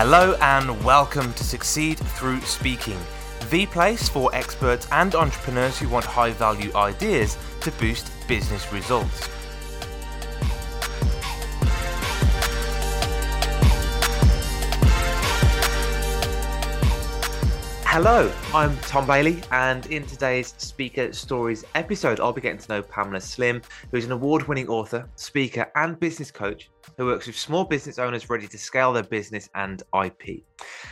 Hello and welcome to Succeed Through Speaking, the place for experts and entrepreneurs who want high value ideas to boost business results. Hello, I'm Tom Bailey, and in today's Speaker Stories episode, I'll be getting to know Pamela Slim, who's an award winning author, speaker, and business coach who works with small business owners ready to scale their business and IP.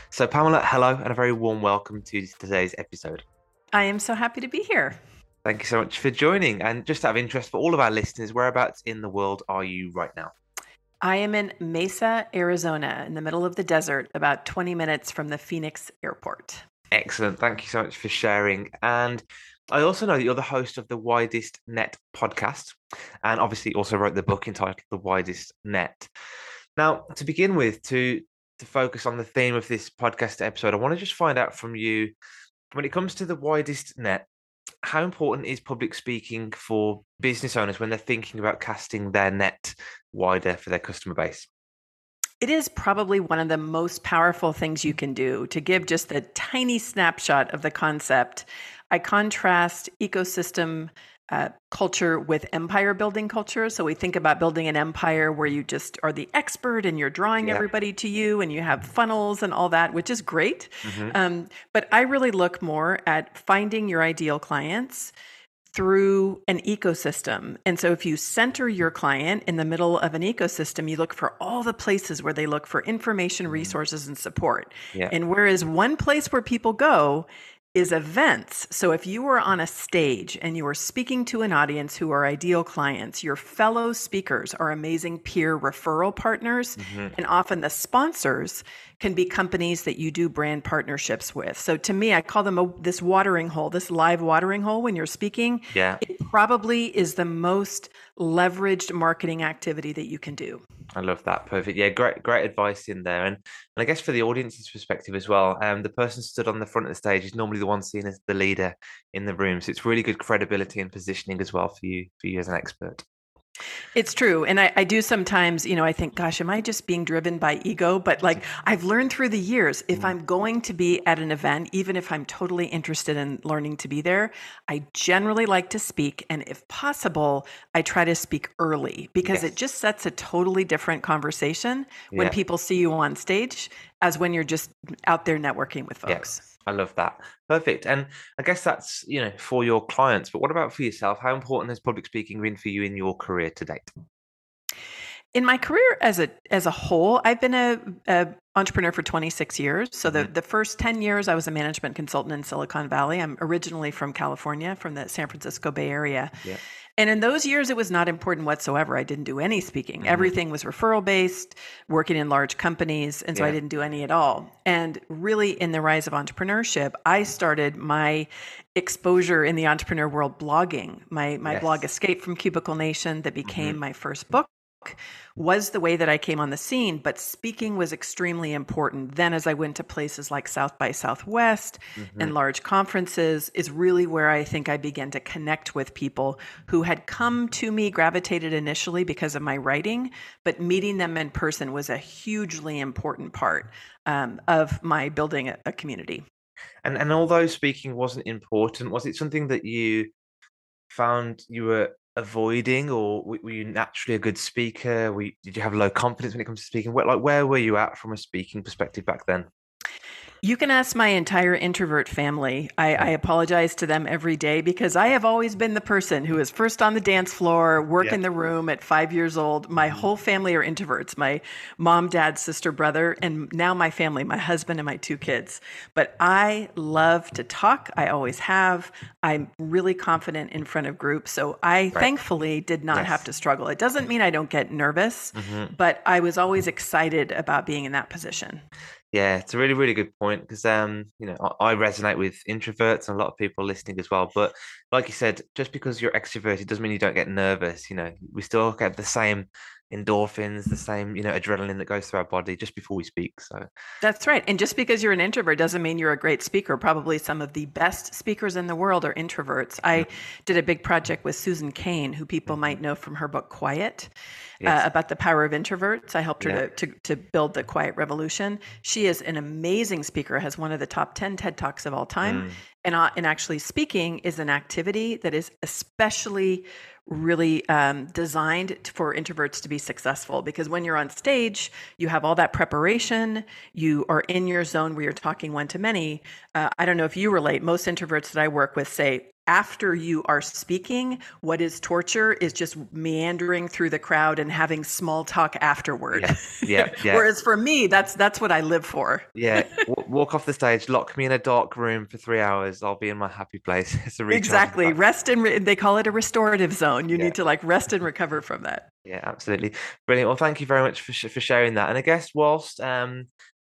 So, Pamela, hello, and a very warm welcome to today's episode. I am so happy to be here. Thank you so much for joining. And just out of interest for all of our listeners, whereabouts in the world are you right now? I am in Mesa, Arizona, in the middle of the desert, about 20 minutes from the Phoenix airport. Excellent. Thank you so much for sharing. And I also know that you're the host of the Widest Net podcast, and obviously also wrote the book entitled The Widest Net. Now, to begin with, to to focus on the theme of this podcast episode, I want to just find out from you when it comes to the widest net, how important is public speaking for business owners when they're thinking about casting their net wider for their customer base? It is probably one of the most powerful things you can do to give just a tiny snapshot of the concept. I contrast ecosystem uh, culture with empire building culture. So we think about building an empire where you just are the expert and you're drawing yeah. everybody to you and you have funnels and all that, which is great. Mm-hmm. Um, but I really look more at finding your ideal clients through an ecosystem. And so if you center your client in the middle of an ecosystem, you look for all the places where they look for information, mm-hmm. resources, and support. Yeah. And whereas one place where people go is events. So if you were on a stage and you are speaking to an audience who are ideal clients, your fellow speakers are amazing peer referral partners. Mm-hmm. And often the sponsors can be companies that you do brand partnerships with. So to me, I call them a, this watering hole, this live watering hole when you're speaking. Yeah. It probably is the most leveraged marketing activity that you can do. I love that. Perfect. Yeah, great, great advice in there. And and I guess for the audience's perspective as well, um, the person stood on the front of the stage is normally the one seen as the leader in the room. So it's really good credibility and positioning as well for you for you as an expert. It's true. And I, I, do sometimes, you know, I think, gosh, am I just being driven by ego? But like I've learned through the years, if mm. I'm going to be at an event, even if I'm totally interested in learning to be there, I generally like to speak. And if possible, I try to speak early because yes. it just sets a totally different conversation yeah. when people see you on stage as when you're just out there networking with folks. Yeah. I love that. Perfect. And I guess that's, you know, for your clients, but what about for yourself? How important has public speaking been for you in your career to date? In my career as a as a whole, I've been a, a entrepreneur for 26 years. So the, mm-hmm. the first 10 years I was a management consultant in Silicon Valley. I'm originally from California, from the San Francisco Bay Area. Yeah. And in those years, it was not important whatsoever. I didn't do any speaking. Mm-hmm. Everything was referral based, working in large companies. And so yeah. I didn't do any at all. And really, in the rise of entrepreneurship, I started my exposure in the entrepreneur world blogging. My, my yes. blog, Escape from Cubicle Nation, that became mm-hmm. my first book was the way that I came on the scene, but speaking was extremely important. Then, as I went to places like South by Southwest mm-hmm. and large conferences, is really where I think I began to connect with people who had come to me, gravitated initially because of my writing, but meeting them in person was a hugely important part um, of my building a, a community. And and although speaking wasn't important, was it something that you found you were avoiding, or were you naturally a good speaker? You, did you have low confidence when it comes to speaking? Where, like, where were you at from a speaking perspective back then? You can ask my entire introvert family. I, I, apologize to them every day because I have always been the person who is first on the dance floor, work yeah. in the room at five years old. My mm-hmm. whole family are introverts my mom, dad, sister, brother, and now my family, my husband, and my two kids. But I love to talk. I always have. I'm really confident in front of groups. So I right. thankfully did not yes. have to struggle. It doesn't mean I don't get nervous, mm-hmm. but I was always excited about being in that position. Yeah, it's a really, really good point because um, you know, I, I resonate with introverts and a lot of people listening as well. But like you said, just because you're extroverted doesn't mean you don't get nervous. You know, we still get the same endorphins, the same, you know, adrenaline that goes through our body just before we speak. So that's right. And just because you're an introvert doesn't mean you're a great speaker. Probably some of the best speakers in the world are introverts. I did a big project with Susan Cain, who people mm-hmm. might know from her book Quiet. Uh, yes. Uh, about the power of introverts. I helped her yeah. to, to, to build the Quiet Revolution. She is an amazing speaker, has one of the top 10 TED Talks of all time. Mm. And, uh, and actually, speaking is an activity that is especially really um, designed for introverts to be successful because when you're on stage, you have all that preparation. You are in your zone where you're talking one to many. Uh, I don't know if you relate. Most introverts that I work with say, after you are speaking, what is torture is just meandering through the crowd and having small talk afterward. Yeah, yeah. yeah. Whereas for me, that's that's what I live for. yeah, w- walk off the stage, lock me in a dark room for three hours. I'll be in my happy place. It's a exactly rest and re- they call it a restorative zone. You yeah. need to like rest and recover from that. Yeah, absolutely, brilliant. Well, thank you very much for sh- for sharing that. And I guess whilst um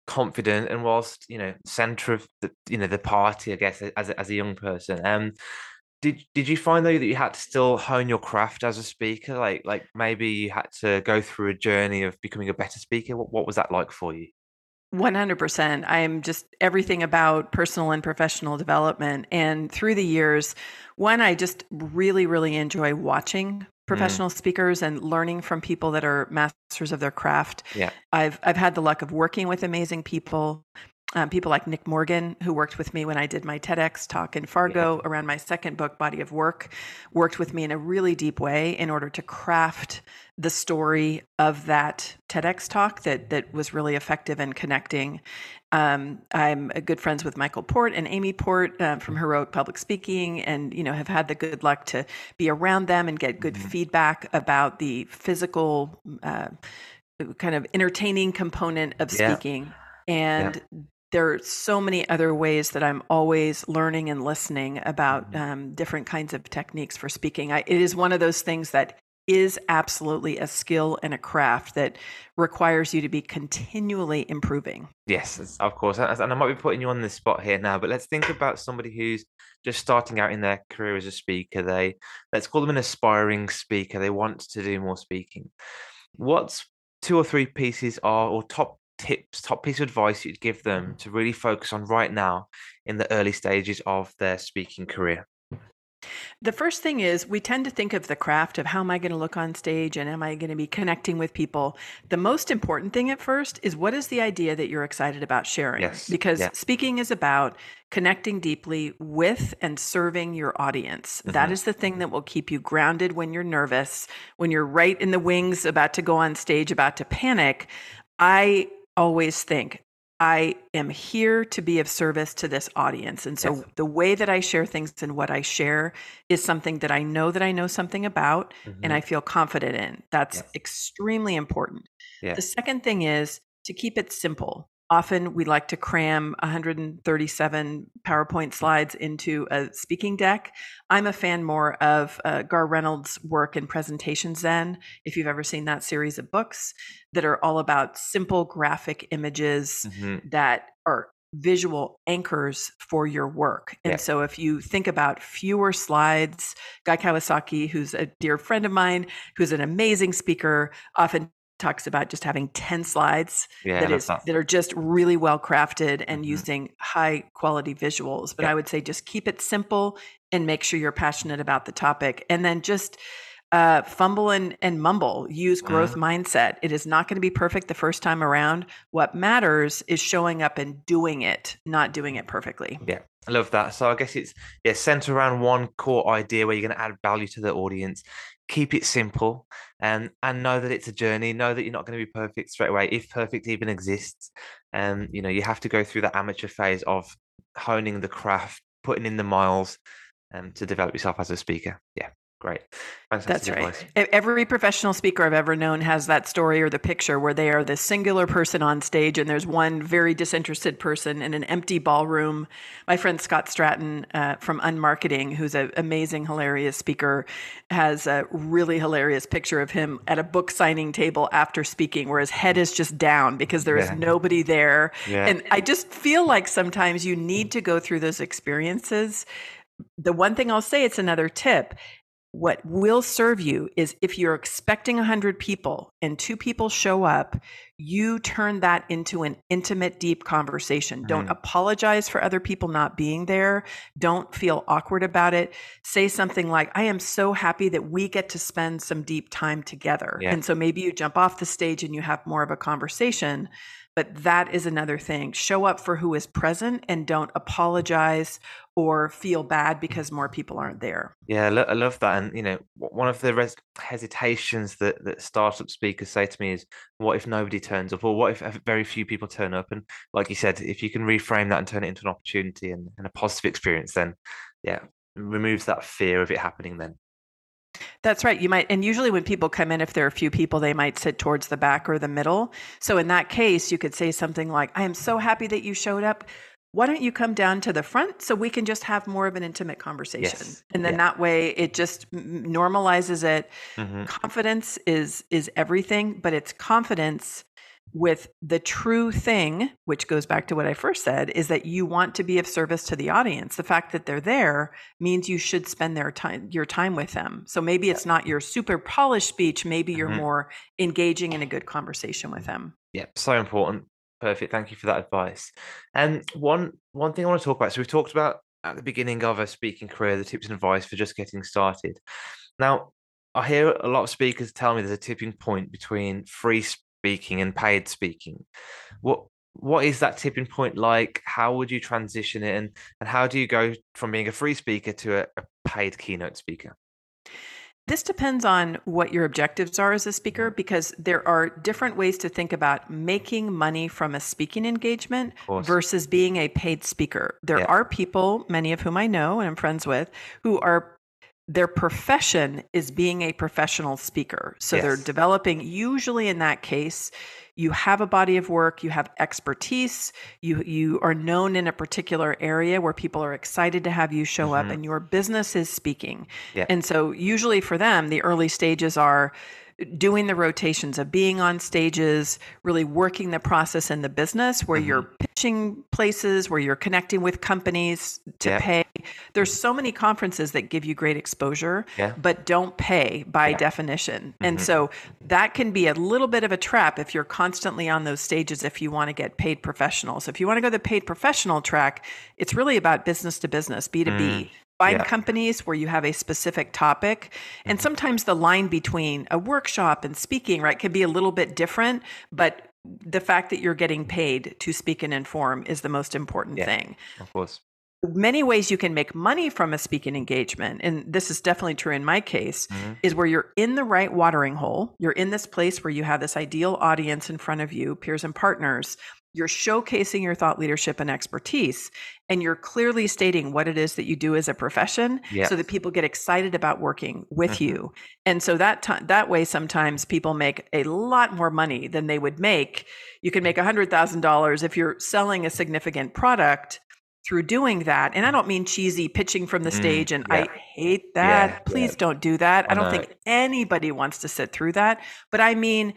confident and whilst you know center of the you know the party i guess as a, as a young person um did did you find though that you had to still hone your craft as a speaker? Like like maybe you had to go through a journey of becoming a better speaker. What what was that like for you? 100%. I am just everything about personal and professional development. And through the years, one, I just really, really enjoy watching mm. professional mm. speakers and learning from people that are masters of their craft. Yeah. I've I've had the luck of working with amazing people um, people like Nick Morgan, who worked with me when I did my TEDx talk in Fargo yeah. around my second book, Body of Work, worked with me in a really deep way in order to craft the story of that TEDx talk that that was really effective and connecting. Um, I'm good friends with Michael Port and Amy Port uh, from Heroic Public Speaking, and you know have had the good luck to be around them and get good mm-hmm. feedback about the physical. Uh, kind of entertaining component of yeah. speaking and yeah there are so many other ways that I'm always learning and listening about mm-hmm. um, different kinds of techniques for speaking. I, it is one of those things that is absolutely a skill and a craft that requires you to be continually improving. Yes, of course. And I might be putting you on the spot here now, but let's think about somebody who's just starting out in their career as a speaker. They let's call them an aspiring speaker. They want to do more speaking. What's two or three pieces are or top tips, top piece of advice you'd give them to really focus on right now in the early stages of their speaking career? The first thing is we tend to think of the craft of how am I going to look on stage and am I going to be connecting with people. The most important thing at first is what is the idea that you're excited about sharing? Yes. Because yeah. speaking is about connecting deeply with and serving your audience. Mm-hmm. That is the thing that will keep you grounded when you're nervous, when you're right in the wings about to go on stage, about to panic. I always think I am here to be of service to this audience. And so yes. the way that I share things and what I share is something that I know that I know something about mm-hmm. and I feel confident in. That's yes. extremely important. Yes. The second thing is to keep it simple often we like to cram 137 PowerPoint slides into a speaking deck. I'm a fan more of uh, Garr Reynolds' work in Presentation Zen, if you've ever seen that series of books that are all about simple graphic images mm-hmm. that are visual anchors for your work. And yeah. so if you think about fewer slides, Guy Kawasaki, who's a dear friend of mine, who's an amazing speaker, often talks about just having 10 slides yeah, that is that are just really well crafted and mm-hmm. using high quality visuals but yeah. i would say just keep it simple and make sure you're passionate about the topic and then just uh, fumble and, and mumble use growth mm-hmm. mindset it is not going to be perfect the first time around what matters is showing up and doing it not doing it perfectly yeah I love that. So I guess it's yeah, center around one core idea where you're going to add value to the audience keep it simple and and know that it's a journey know that you're not going to be perfect straight away if perfect even exists and you know you have to go through the amateur phase of honing the craft putting in the miles um, to develop yourself as a speaker yeah Great. Fantastic That's right. Every professional speaker I've ever known has that story or the picture where they are the singular person on stage and there's one very disinterested person in an empty ballroom. My friend Scott Stratten uh, from Unmarketing, who's an amazing, hilarious speaker, has a really hilarious picture of him at a book signing table after speaking where his head is just down because there is yeah. nobody there. Yeah. And I just feel like sometimes you need to go through those experiences the one thing I'll say, it's another tip what will serve you is if you're expecting 100 people and two people show up, you turn that into an intimate, deep conversation. Mm. Don't apologize for other people not being there. Don't feel awkward about it. Say something like, I am so happy that we get to spend some deep time together. Yeah. And so maybe you jump off the stage and you have more of a conversation. But that is another thing. Show up for who is present and don't apologize or feel bad mm. because more people aren't there. Yeah, I, love that. And, you know, one of the res- hesitations that, that startup speakers say to me is, what if nobody turns up? Or what if very few people turn up? And like you said, if you can reframe that and turn it into an opportunity and, and a positive experience, then yeah, removes that fear of it happening then. That's right. You might, and usually when people come in, if there are a few people, they might sit towards the back or the middle. So in that case, you could say something like, I am so happy that you showed up. Why don't you come down to the front so we can just have more of an intimate conversation? Yes. And then yeah. that way it just normalizes it. Mm-hmm. Confidence is is everything, but it's confidence with the true thing, which goes back to what I first said, is that you want to be of service to the audience. The fact that they're there means you should spend their time your time with them. So maybe it's not your super polished speech, maybe you're mm-hmm. more engaging in a good conversation with them. Yeah, so important. Perfect. Thank you for that advice. And one one thing I want to talk about. So we've talked about at the beginning of a speaking career, the tips and advice for just getting started. Now, I hear a lot of speakers tell me there's a tipping point between free speaking and paid speaking. What what is that tipping point like? How would you transition it, and and how do you go from being a free speaker to a, a paid keynote speaker? This depends on what your objectives are as a speaker mm. because there are different ways to think about making money from a speaking engagement versus being a paid speaker. There yeah. are people, many of whom I know and I'm friends with, who are their profession is being a professional speaker. So yes. they're developing, usually in that case, you have a body of work, you have expertise, you you are known in a particular area where people are excited to have you show mm-hmm. up and your business is speaking. Yeah. And so usually for them, the early stages are doing the rotations of being on stages, really working the process in the business where mm-hmm. you're pitching places, where you're connecting with companies to pay. There's so many conferences that give you great exposure, yeah. but don't pay by yeah. definition. Mm-hmm. And so that can be a little bit of a trap if you're constantly on those stages if you want to get paid professionals. If you want to go the paid professional track, it's really about business to business, B2B. Mm. Find yeah. companies where you have a specific topic. And mm-hmm. sometimes the line between a workshop and speaking, right, can be a little bit different, but the fact that you're getting paid to speak and inform is the most important yeah, thing. Of course. Many ways you can make money from a speaking engagement, and this is definitely true in my case, mm-hmm. is where you're in the right watering hole. You're in this place where you have this ideal audience in front of you, peers and partners you're showcasing your thought leadership and expertise and you're clearly stating what it is that you do as a profession yes. so that people get excited about working with mm-hmm. you and so that t- that way sometimes people make a lot more money than they would make you can make $100000 if you're selling a significant product through doing that and i don't mean cheesy pitching from the mm, stage and yeah. i hate that yeah, please yeah. don't do that i don't think anybody wants to sit through that but i mean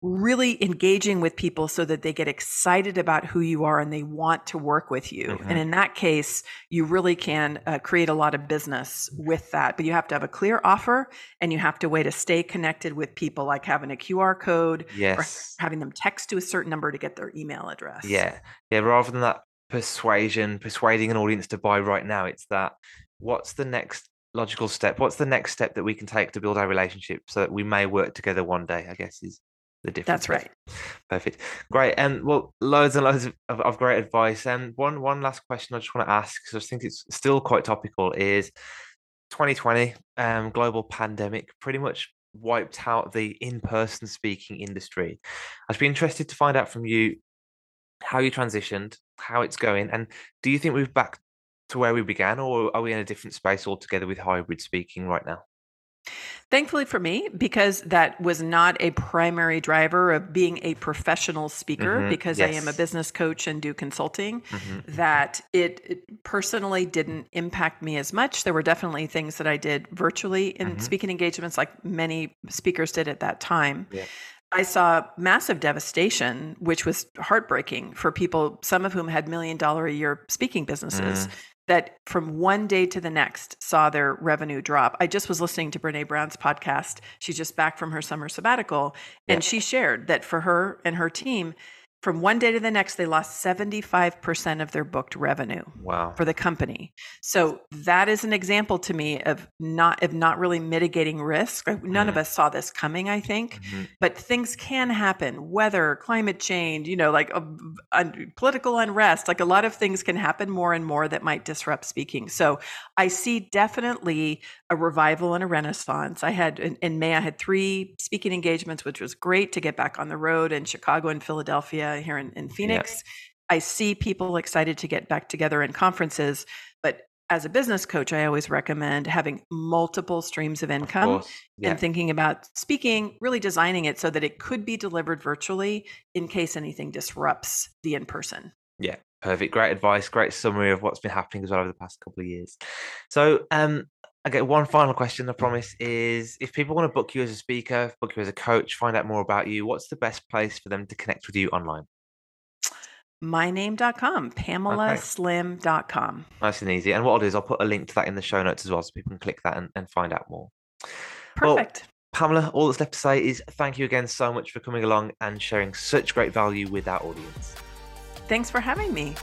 really engaging with people so that they get excited about who you are and they want to work with you. Mm-hmm. And in that case, you really can uh, create a lot of business with that. But you have to have a clear offer and you have to way to stay connected with people, like having a QR code yes. or having them text to a certain number to get their email address. Yeah. Yeah. Rather than that persuasion, persuading an audience to buy right now, it's that what's the next logical step? What's the next step that we can take to build our relationship so that we may work together one day, I guess is the difference. That's right. Perfect. Great. And um, well, loads and loads of, of, of, great advice. And one one last question I just want to ask, because I think it's still quite topical, is 2020 um, global pandemic pretty much wiped out the in-person speaking industry. I'd be interested to find out from you how you transitioned, how it's going, and do you think we're back to where we began, or are we in a different space altogether with hybrid speaking right now? Thankfully for me, because that was not a primary driver of being a professional speaker, mm-hmm. because yes. I am a business coach and do consulting, mm-hmm. that it, it, personally didn't impact me as much. There were definitely things that I did virtually in mm-hmm. speaking engagements, like many speakers did at that time. Yeah. I saw massive devastation, which was heartbreaking for people, some of whom had million dollar a year speaking businesses. Mm that from one day to the next saw their revenue drop. I just was listening to Brene Brown's podcast. She's just back from her summer sabbatical, and yeah. she shared that for her and her team, from one day to the next, they lost 75% of their booked revenue wow. for the company. So that is an example to me of not of not really mitigating risk. None mm. of us saw this coming, I think, mm-hmm. but things can happen. Weather, climate change, you know, like uh, political unrest, like a lot of things can happen more and more that might disrupt speaking. So I see definitely a revival and a renaissance. I had in, in May, I had three speaking engagements, which was great to get back on the road in Chicago and Philadelphia here in, in Phoenix. Yeah. I see people excited to get back together in conferences, but as a business coach, I always recommend having multiple streams of income of yeah. and thinking about speaking, really designing it so that it could be delivered virtually in case anything disrupts the in person. Yeah, perfect. Great advice. Great summary of what's been happening as well over the past couple of years. So, um, Okay, one final question, I promise, is if people want to book you as a speaker, book you as a coach, find out more about you, what's the best place for them to connect with you online? myname.com, pamelaslim.com. Okay. Nice and easy. And what I'll do is I'll put a link to that in the show notes as well so people can click that and, and find out more. Perfect. Well, Pamela, all that's left to say is thank you again so much for coming along and sharing such great value with our audience. Thanks for having me.